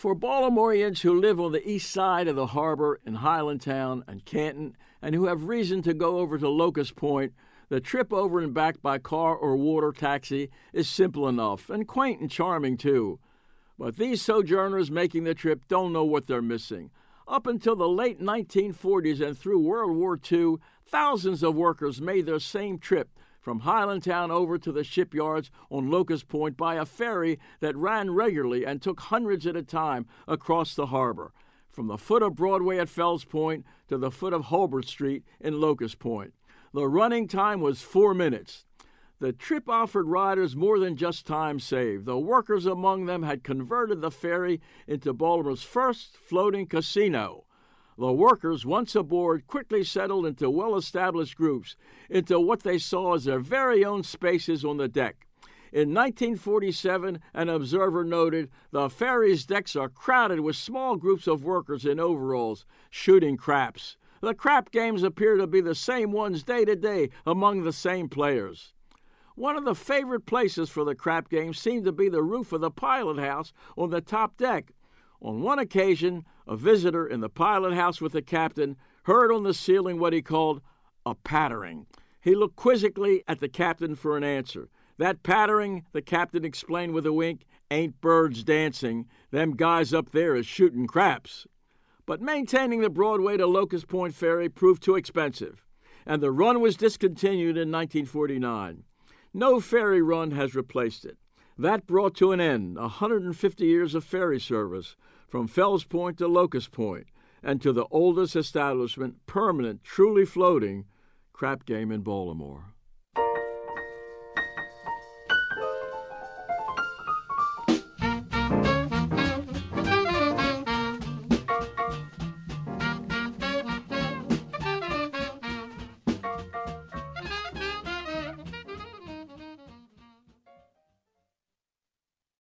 For Baltimoreans who live on the east side of the harbor in Highlandtown and Canton and who have reason to go over to Locust Point, the trip over and back by car or water taxi is simple enough and quaint and charming too. But these sojourners making the trip don't know what they're missing. Up until the late 1940s and through World War II, thousands of workers made their same trip from Highlandtown over to the shipyards on Locust Point by a ferry that ran regularly and took hundreds at a time across the harbor, from the foot of Broadway at Fells Point to the foot of Hulbert Street in Locust Point. The running time was four minutes. The trip offered riders more than just time saved. The workers among them had converted the ferry into Baltimore's first floating casino. The workers, once aboard, quickly settled into well established groups, into what they saw as their very own spaces on the deck. In 1947, an observer noted the ferry's decks are crowded with small groups of workers in overalls shooting craps. The crap games appear to be the same ones day to day among the same players. One of the favorite places for the crap game seemed to be the roof of the pilot house on the top deck. On one occasion, a visitor in the pilot house with the captain heard on the ceiling what he called a pattering. He looked quizzically at the captain for an answer. That pattering, the captain explained with a wink, ain't birds dancing. Them guys up there is shooting craps. But maintaining the Broadway to Locust Point ferry proved too expensive, and the run was discontinued in 1949. No ferry run has replaced it. That brought to an end 150 years of ferry service from Fells Point to Locust Point and to the oldest establishment, permanent, truly floating, crap game in Baltimore.